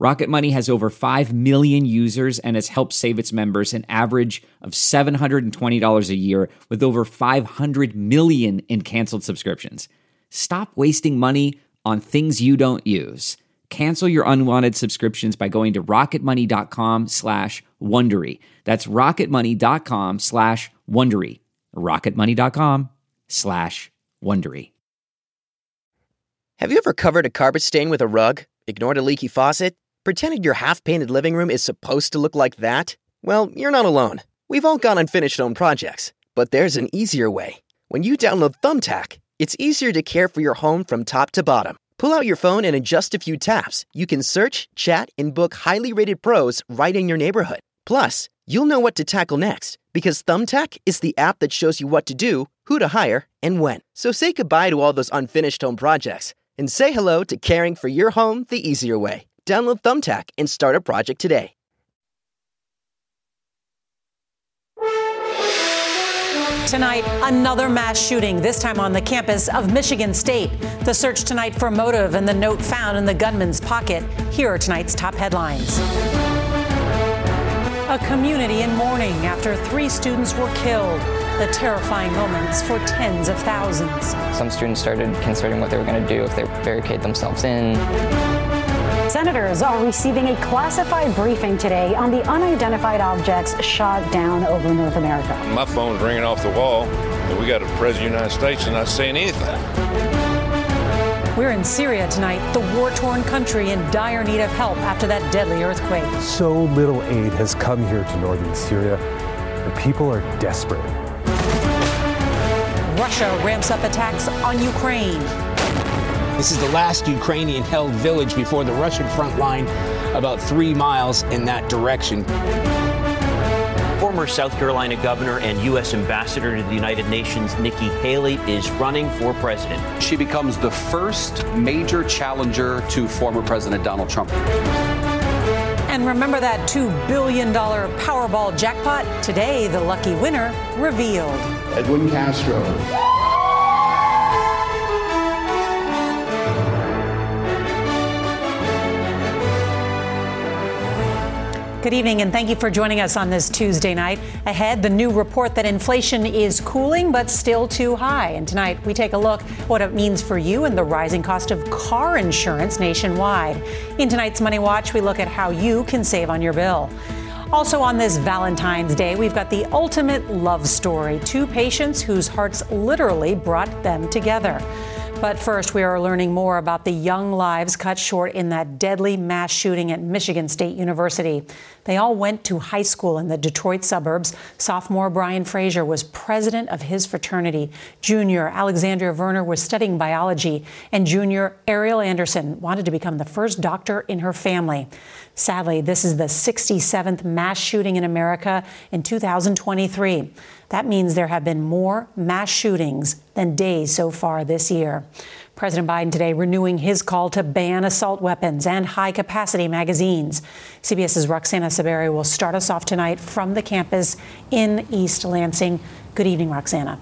Rocket Money has over 5 million users and has helped save its members an average of $720 a year with over 500 million in canceled subscriptions. Stop wasting money on things you don't use. Cancel your unwanted subscriptions by going to rocketmoney.com slash Wondery. That's rocketmoney.com slash Wondery. rocketmoney.com slash Wondery. Have you ever covered a carpet stain with a rug? Ignored a leaky faucet? Pretended your half painted living room is supposed to look like that? Well, you're not alone. We've all got unfinished home projects, but there's an easier way. When you download Thumbtack, it's easier to care for your home from top to bottom. Pull out your phone and in just a few taps, you can search, chat, and book highly rated pros right in your neighborhood. Plus, you'll know what to tackle next because Thumbtack is the app that shows you what to do, who to hire, and when. So say goodbye to all those unfinished home projects and say hello to caring for your home the easier way. Download Thumbtack and start a project today. Tonight, another mass shooting, this time on the campus of Michigan State. The search tonight for motive and the note found in the gunman's pocket. Here are tonight's top headlines. A community in mourning after three students were killed. The terrifying moments for tens of thousands. Some students started considering what they were going to do if they barricade themselves in. Senators are receiving a classified briefing today on the unidentified objects shot down over North America. My phone's ringing off the wall, and we got a president of the United States and not saying anything. We're in Syria tonight, the war torn country in dire need of help after that deadly earthquake. So little aid has come here to northern Syria, and people are desperate. Russia ramps up attacks on Ukraine. This is the last Ukrainian held village before the Russian front line, about three miles in that direction. Former South Carolina governor and U.S. ambassador to the United Nations, Nikki Haley, is running for president. She becomes the first major challenger to former President Donald Trump. And remember that $2 billion Powerball jackpot? Today, the lucky winner revealed. Edwin Castro. Good evening, and thank you for joining us on this Tuesday night. Ahead, the new report that inflation is cooling but still too high. And tonight, we take a look what it means for you and the rising cost of car insurance nationwide. In tonight's Money Watch, we look at how you can save on your bill. Also, on this Valentine's Day, we've got the ultimate love story two patients whose hearts literally brought them together. But first, we are learning more about the young lives cut short in that deadly mass shooting at Michigan State University. They all went to high school in the Detroit suburbs. Sophomore Brian Fraser was president of his fraternity. Junior Alexandria Werner was studying biology. And junior Arielle Anderson wanted to become the first doctor in her family. Sadly, this is the 67th mass shooting in America in 2023. That means there have been more mass shootings than days so far this year. President Biden today renewing his call to ban assault weapons and high capacity magazines. CBS's Roxana Saberi will start us off tonight from the campus in East Lansing. Good evening, Roxana.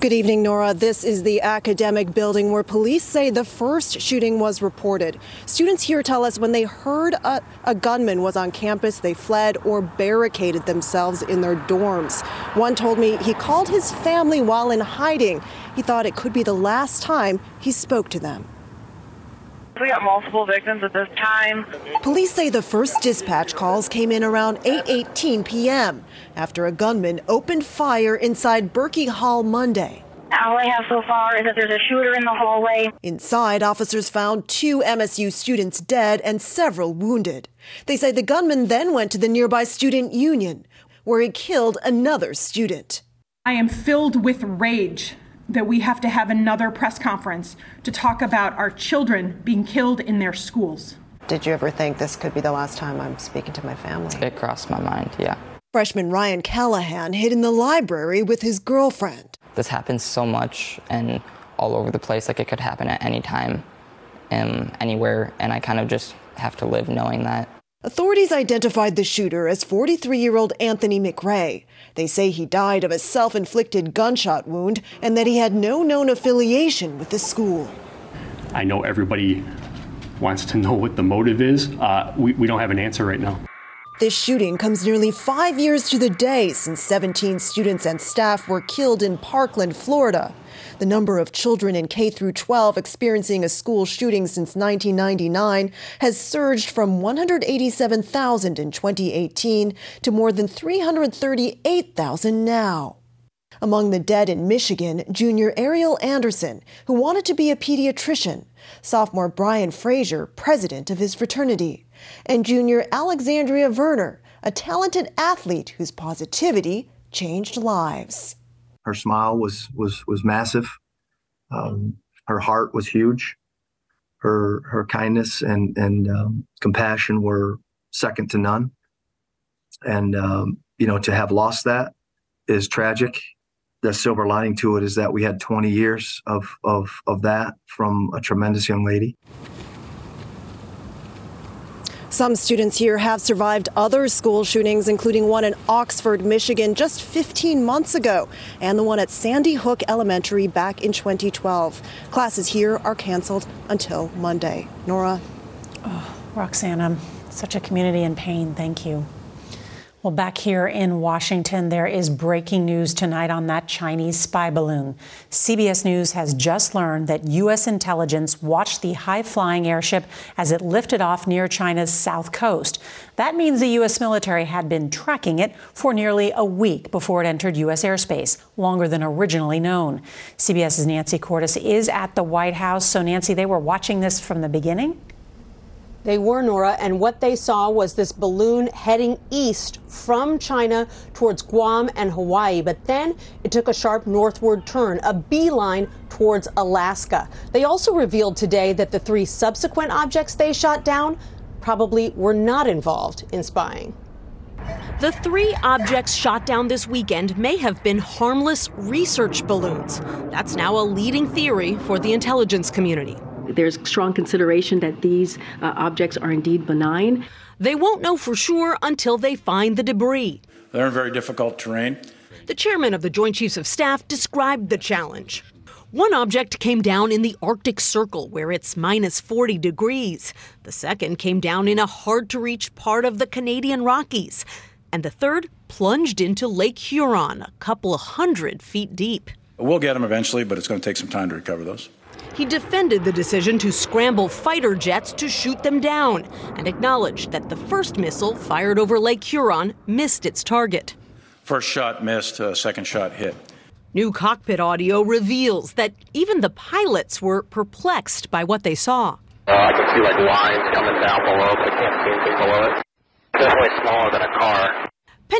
Good evening, Norah. This is the academic building where police say the first shooting was reported. Students here tell us when they heard a, a, gunman was on campus, they fled or barricaded themselves in their dorms. One told me he called his family while in hiding. He thought it could be the last time he spoke to them. We got multiple victims at this time. Police say the first dispatch calls came in around 8:18 p.m. after a gunman opened fire inside Berkey Hall Monday. All I have so far is that there's a shooter in the hallway. Inside, officers found two MSU students dead and several wounded. They say the gunman then went to the nearby student union, where he killed another student. I am filled with rage that we have to have another press conference to talk about our children being killed in their schools. Did you ever think this could be the last time I'm speaking to my family? It crossed my mind, yeah. Freshman Ryan Callahan hid in the library with his girlfriend. This happens so much and all over the place, like it could happen at any time, um, anywhere, and I kind of just have to live knowing that. Authorities identified the shooter as 43 year old Anthony McRae. They say he died of a self inflicted gunshot wound and that he had no known affiliation with the school. I know everybody wants to know what the motive is. Uh, we, we don't have an answer right now. This shooting comes nearly five years to the day since 17 students and staff were killed in Parkland, Florida. The number of children in K through 12 experiencing a school shooting since 1999 has surged from 187,000 in 2018 to more than 338,000 now. Among the dead in Michigan, junior Arielle Anderson, who wanted to be a pediatrician, sophomore Brian Fraser, president of his fraternity, and junior Alexandria Werner, a talented athlete whose positivity changed lives. Her smile was was was massive. Um, her heart was huge. Her her kindness and and um, compassion were second to none. And um, you know, to have lost that is tragic. The silver lining to it is that we had 20 years of of of that from a tremendous young lady. Some students here have survived other school shootings, including one in Oxford, Michigan, just 15 months ago, and the one at Sandy Hook Elementary back in 2012. Classes here are canceled until Monday. Norah? Oh, Roxana, such a community in pain. Thank you. Well, back here in Washington, there is breaking news tonight on that Chinese spy balloon. CBS News has just learned that U.S. intelligence watched the high flying airship as it lifted off near China's south coast. That means the U.S. military had been tracking it for nearly a week before it entered U.S. airspace, longer than originally known. CBS's Nancy Cordes is at the White House. So, Nancy, they were watching this from the beginning? They were, Norah, and what they saw was this balloon heading east from China towards Guam and Hawaii. But then it took a sharp northward turn, a beeline towards Alaska. They also revealed today that the three subsequent objects they shot down probably were not involved in spying. The three objects shot down this weekend may have been harmless research balloons. That's now a leading theory for the intelligence community there's strong consideration that these uh, objects are indeed benign. They won't know for sure until they find the debris. They're in very difficult terrain. The chairman of the Joint Chiefs of Staff described the challenge. One object came down in the Arctic Circle, where it's minus 40 degrees. The second came down in a hard to reach part of the Canadian Rockies. And the third plunged into Lake Huron, a couple of hundred feet deep. We'll get them eventually, but it's going to take some time to recover those. He defended the decision to scramble fighter jets to shoot them down and acknowledged that the first missile fired over Lake Huron missed its target. First shot missed, uh, second shot hit. New cockpit audio reveals that even the pilots were perplexed by what they saw. Uh, I can see like lines coming down below, but I can't see anything below it. Definitely smaller than a car.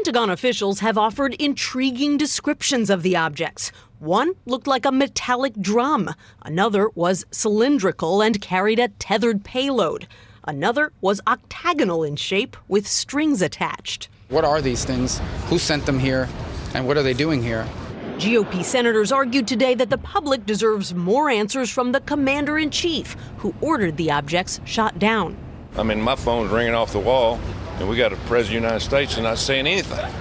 Pentagon officials have offered intriguing descriptions of the objects. One looked like a metallic drum, another was cylindrical and carried a tethered payload. Another was octagonal in shape with strings attached. What are these things? Who sent them here? And what are they doing here? GOP senators argued today that the public deserves more answers from the commander in chief, who ordered the objects shot down. I mean, my phone's ringing off the wall, and we got a president of the United States and not saying anything.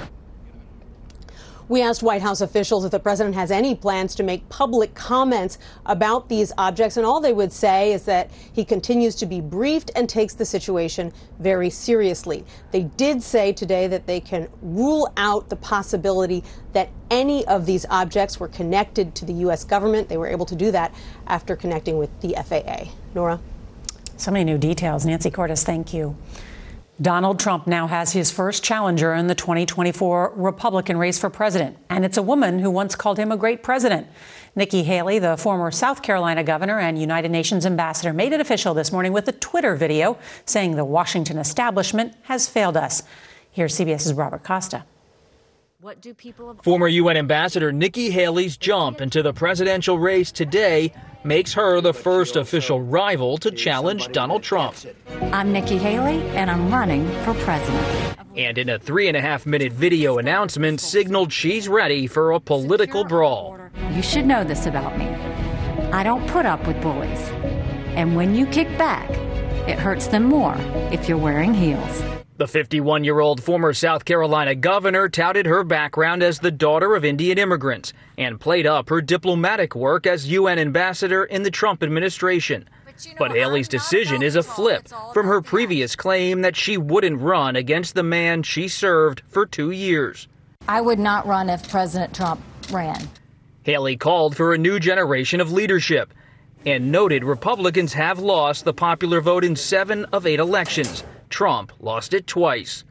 We asked White House officials if the president has any plans to make public comments about these objects, and all they would say is that he continues to be briefed and takes the situation very seriously. They did say today that they can rule out the possibility that any of these objects were connected to the U.S. government. They were able to do that after connecting with the FAA. Norah? So many new details. Nancy Cordes, thank you. Donald Trump now has his first challenger in the 2024 Republican race for president, and it's a woman who once called him a great president. Nikki Haley, the former South Carolina governor and United Nations ambassador, made it official this morning with a Twitter video saying the Washington establishment has failed us. Here's CBS's Robert Costa. What do people of Former UN Ambassador Nikki Haley's jump into the presidential race today makes her the first official rival to challenge Donald Trump. I'm Nikki Haley, and I'm running for president. And in a three and a half minute video announcement, signaled she's ready for a political brawl. You should know this about me. I don't put up with bullies. And when you kick back, it hurts them more if you're wearing heels. The 51 year old former South Carolina governor touted her background as the daughter of Indian immigrants and played up her diplomatic work as UN ambassador in the Trump administration. But Haley's decision is a flip from her previous claim that she wouldn't run against the man she served for two years. I would not run if President Trump ran. Haley called for a new generation of leadership and noted Republicans have lost the popular vote in seven of eight elections. Trump lost it twice.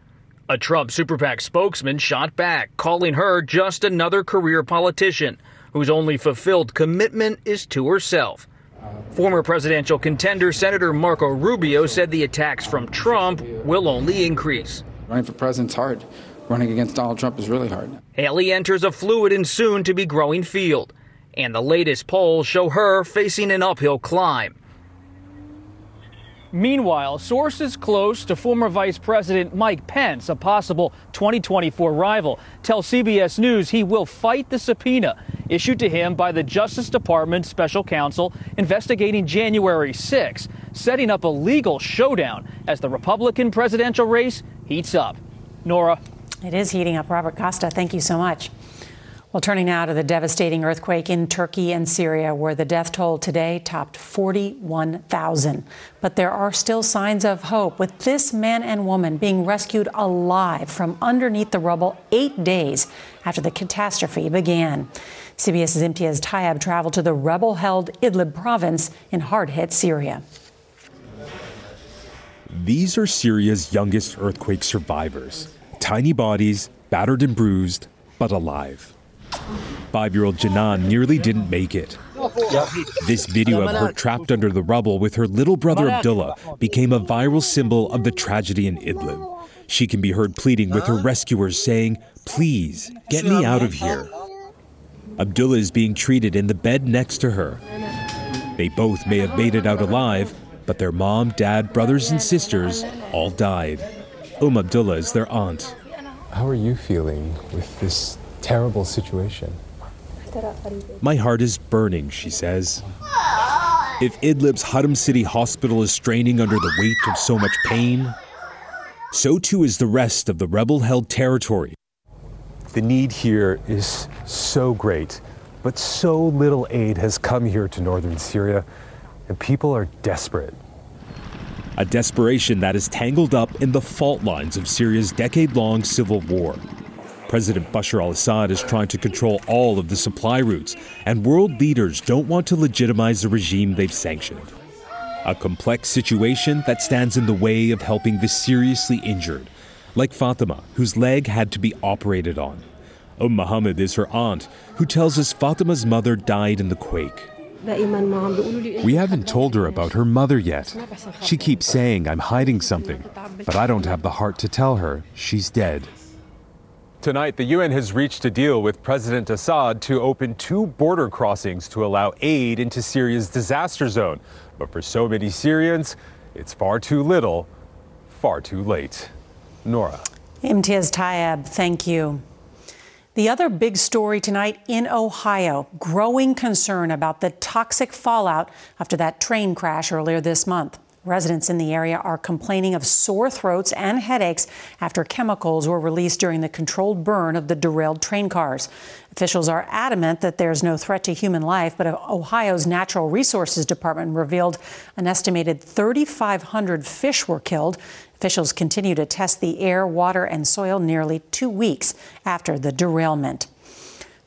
A Trump super PAC spokesman shot back, calling her just another career politician whose only fulfilled commitment is to herself. Former presidential contender Senator Marco Rubio said the attacks from Trump will only increase. Running for president's hard. Running against Donald Trump is really hard. Haley enters a fluid and soon to be growing field, and the latest polls show her facing an uphill climb. Meanwhile, sources close to former Vice President Mike Pence, a possible 2024 rival, tell CBS News he will fight the subpoena issued to him by the Justice Department special counsel investigating January 6, setting up a legal showdown as the Republican presidential race heats up. Norah. It is heating up. Robert Costa, thank you so much. Well, turning now to the devastating earthquake in Turkey and Syria, where the death toll today topped 41,000. But there are still signs of hope, with this man and woman being rescued alive from underneath the rubble eight days after the catastrophe began. CBS's Imtiaz Tyab traveled to the rebel held Idlib province in hard hit Syria. These are Syria's youngest earthquake survivors. Tiny bodies, battered and bruised, but alive. Five year old Janan nearly didn't make it. This video of her trapped under the rubble with her little brother Abdullah became a viral symbol of the tragedy in Idlib. She can be heard pleading with her rescuers, saying, Please, get me out of here. Abdullah is being treated in the bed next to her. They both may have made it out alive, but their mom, dad, brothers, and sisters all died. Um Abdullah is their aunt. How are you feeling with this terrible situation? My heart is burning, she says. If Idlib's Haram City Hospital is straining under the weight of so much pain, so too is the rest of the rebel held territory. The need here is so great, but so little aid has come here to northern Syria, and people are desperate. A desperation that is tangled up in the fault lines of Syria's decade long civil war. President Bashar al Assad is trying to control all of the supply routes, and world leaders don't want to legitimize the regime they've sanctioned. A complex situation that stands in the way of helping the seriously injured, like Fatima, whose leg had to be operated on. Umm Muhammad is her aunt, who tells us Fatima's mother died in the quake. We haven't told her about her mother yet. She keeps saying I'm hiding something, but I don't have the heart to tell her she's dead. Tonight, the UN has reached a deal with President Assad to open two border crossings to allow aid into Syria's disaster zone. But for so many Syrians, it's far too little, far too late. Norah. Imtiaz Tyab, thank you. The other big story tonight in Ohio growing concern about the toxic fallout after that train crash earlier this month. Residents in the area are complaining of sore throats and headaches after chemicals were released during the controlled burn of the derailed train cars. Officials are adamant that there's no threat to human life, but Ohio's Natural Resources Department revealed an estimated 3,500 fish were killed. Officials continue to test the air, water, and soil nearly two weeks after the derailment.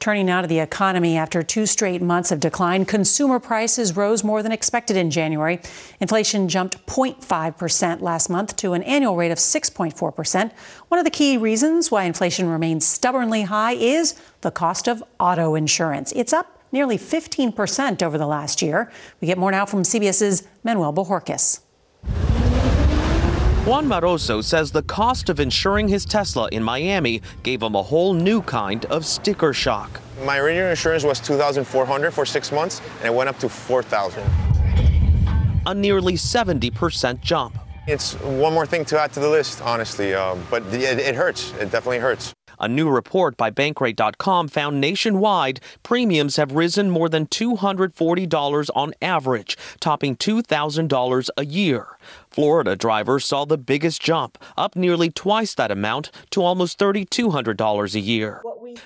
Turning now to the economy, after two straight months of decline, consumer prices rose more than expected in January. Inflation jumped 0.5% last month to an annual rate of 6.4%. One of the key reasons why inflation remains stubbornly high is the cost of auto insurance. It's up nearly 15% over the last year. We get more now from CBS's Manuel Bojorquez. Juan Maroso says the cost of insuring his Tesla in Miami gave him a whole new kind of sticker shock. My original insurance was 2400 for six months, and it went up to 4000 A nearly 70% jump. It's one more thing to add to the list, honestly, um, but it, it hurts. It definitely hurts. A new report by Bankrate.com found nationwide premiums have risen more than $240 on average, topping $2,000 a year. Florida drivers saw the biggest jump, up nearly twice that amount to almost $3,200 a year.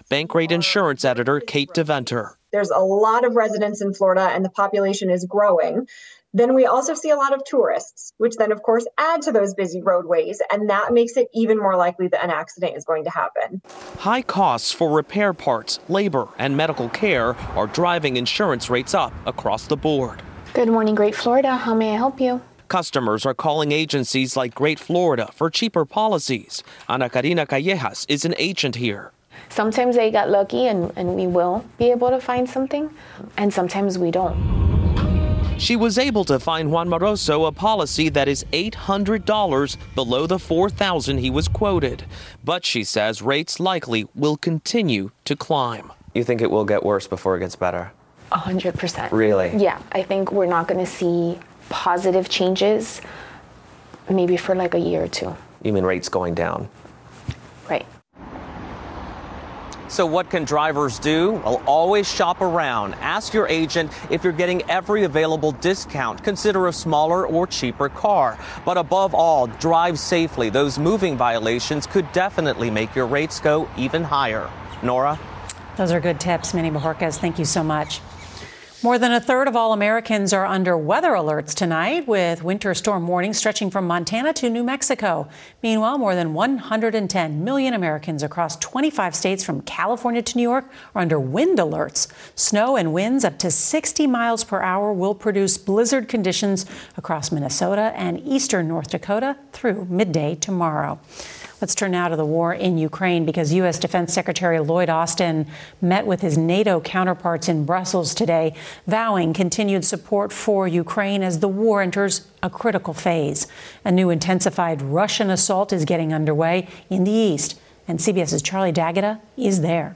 Bankrate insurance editor Cate Deventer. There's a lot of residents in Florida and the population is growing. Then we also see a lot of tourists, which then, of course, add to those busy roadways, and that makes it even more likely that an accident is going to happen. High costs for repair parts, labor, and medical care are driving insurance rates up across the board. Good morning, Great Florida. How may I help you? Customers are calling agencies like Great Florida for cheaper policies. Ana Karina Callejas is an agent here. Sometimes they got lucky and, and we will be able to find something, and sometimes we don't. She was able to find Juan Maroso a policy that is $800 below the 4,000 he was quoted. But she says rates likely will continue to climb. You think it will get worse before it gets better? A hundred percent. Really? Yeah, I think we're not going to see positive changes maybe for like a year or two. You mean rates going down? Right. So, what can drivers do? Well, always shop around. Ask your agent if you're getting every available discount. Consider a smaller or cheaper car. But above all, drive safely. Those moving violations could definitely make your rates go even higher. Norah? Those are good tips, Manny Bojorquez. Thank you so much. More than a third of all Americans are under weather alerts tonight, with winter storm warnings stretching from Montana to New Mexico. Meanwhile, more than 110 million Americans across 25 states from California to New York are under wind alerts. Snow and winds up to 60 miles per hour will produce blizzard conditions across Minnesota and eastern North Dakota through midday tomorrow. Let's turn now to the war in Ukraine because U.S. Defense Secretary Lloyd Austin met with his NATO counterparts in Brussels today, vowing continued support for Ukraine as the war enters a critical phase. A new intensified Russian assault is getting underway in the east, and CBS's Charlie D'Agata is there.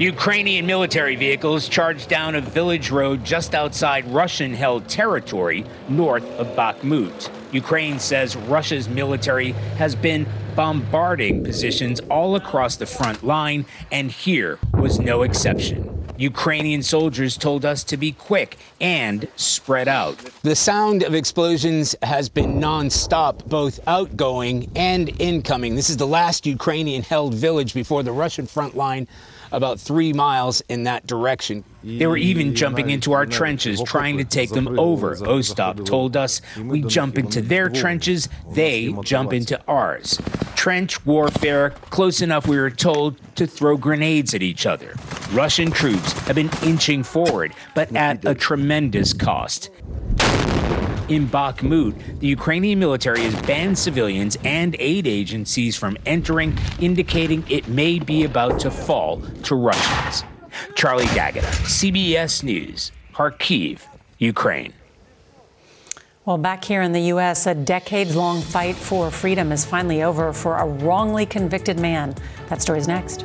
Ukrainian military vehicles charged down a village road just outside Russian held territory north of Bakhmut. Ukraine says Russia's military has been bombarding positions all across the front line, and here was no exception. Ukrainian soldiers told us to be quick and spread out. The sound of explosions has been nonstop, both outgoing and incoming. This is the last Ukrainian held village before the Russian front line about three miles in that direction. They were even jumping into our trenches, trying to take them over. Ostap told us we jump into their trenches, they jump into ours. Trench warfare, close enough, we were told, to throw grenades at each other. Russian troops have been inching forward, but at a tremendous cost. In Bakhmut, the Ukrainian military has banned civilians and aid agencies from entering, indicating it may be about to fall to Russians. Charlie D'Agata, CBS News, Kharkiv, Ukraine. Well, back here in the U.S., a decades long fight for freedom is finally over for a wrongly convicted man. That story's next.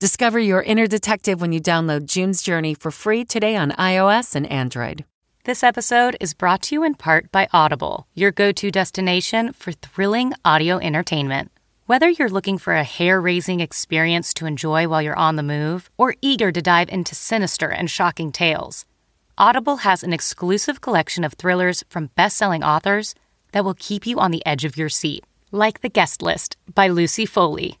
Discover your inner detective when you download June's Journey for free today on iOS and Android. This episode is brought to you in part by Audible, your go to destination for thrilling audio entertainment. Whether you're looking for a hair raising experience to enjoy while you're on the move or eager to dive into sinister and shocking tales, Audible has an exclusive collection of thrillers from best selling authors that will keep you on the edge of your seat, like The Guest List by Lucy Foley.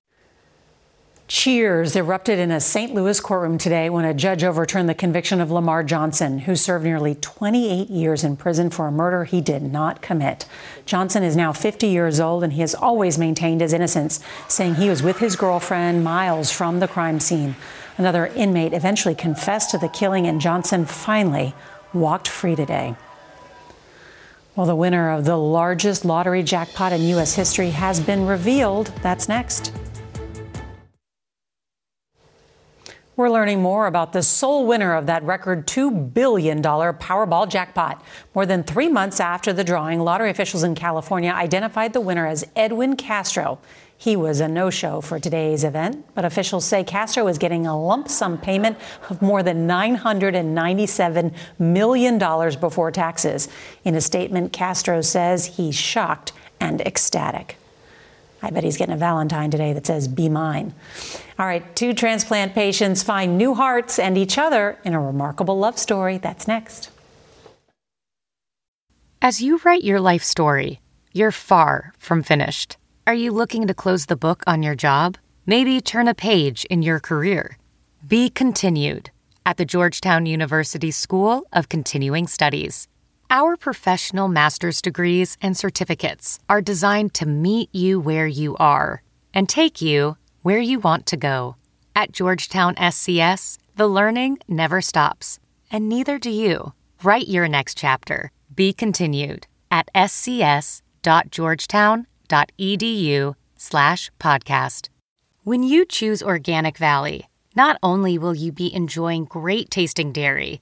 Cheers erupted in a St. Louis courtroom today when a judge overturned the conviction of Lamar Johnson, who served nearly 28 years in prison for a murder he did not commit. Johnson is now 50 years old and he has always maintained his innocence, saying he was with his girlfriend miles from the crime scene. Another inmate eventually confessed to the killing, and Johnson finally walked free today. Well, the winner of the largest lottery jackpot in U.S. history has been revealed. That's next. We're learning more about the sole winner of that record $2 billion Powerball jackpot. More than three months after the drawing, lottery officials in California identified the winner as Edwin Castro. He was a no show for today's event, but officials say Castro is getting a lump sum payment of more than $997 million before taxes. In a statement, Castro says he's shocked and ecstatic. I bet he's getting a Valentine today that says, Be mine. All right, two transplant patients find new hearts and each other in a remarkable love story. That's next. As you write your life story, you're far from finished. Are you looking to close the book on your job? Maybe turn a page in your career? Be continued at the Georgetown University School of Continuing Studies. Our professional master's degrees and certificates are designed to meet you where you are and take you where you want to go. At Georgetown SCS, the learning never stops, and neither do you. Write your next chapter. Be continued at scs.georgetown.edu slash podcast. When you choose Organic Valley, not only will you be enjoying great tasting dairy,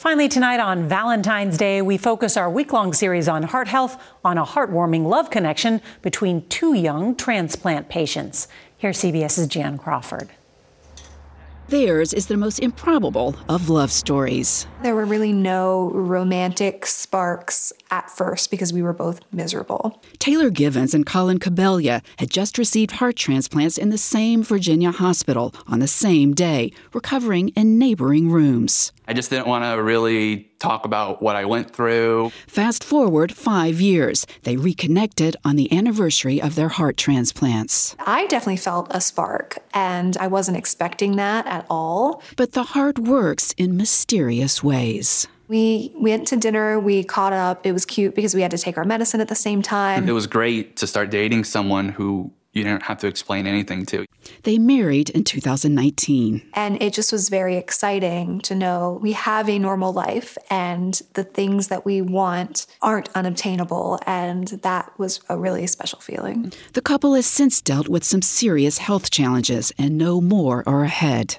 Finally, tonight on Valentine's Day, we focus our week long series on heart health on a heartwarming love connection between two young transplant patients. Here's CBS's Jan Crawford. Theirs is the most improbable of love stories. There were really no romantic sparks at first because we were both miserable. Taylor Givens and Colin Cabellia had just received heart transplants in the same Virginia hospital on the same day, recovering in neighboring rooms. I just didn't want to really talk about what I went through. Fast forward five years. They reconnected on the anniversary of their heart transplants. I definitely felt a spark, and I wasn't expecting that at all. But the heart works in mysterious ways. We went to dinner, we caught up. It was cute because we had to take our medicine at the same time. It was great to start dating someone who you didn't have to explain anything to. They married in 2019. And it just was very exciting to know we have a normal life and the things that we want aren't unobtainable. And that was a really special feeling. The couple has since dealt with some serious health challenges and no more are ahead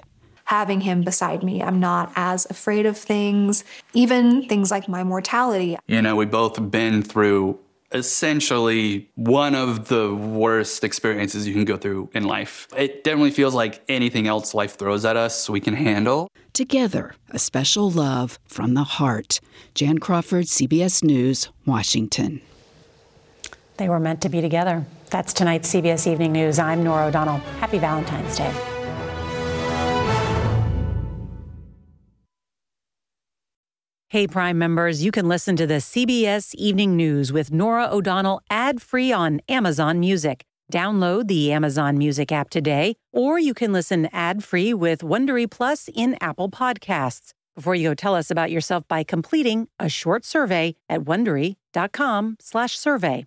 having him beside me. I'm not as afraid of things, even things like my mortality. You know, we both been through essentially one of the worst experiences you can go through in life. It definitely feels like anything else life throws at us we can handle. Together, a special love from the heart. Jan Crawford, CBS News, Washington. They were meant to be together. That's tonight's CBS Evening News. I'm Norah O'Donnell. Happy Valentine's Day. Hey, Prime members, you can listen to the CBS Evening News with Norah O'Donnell ad free on Amazon Music. Download the Amazon Music app today, or you can listen ad free with Wondery Plus in Apple Podcasts. Before you go, tell us about yourself by completing a short survey at wondery.com/survey.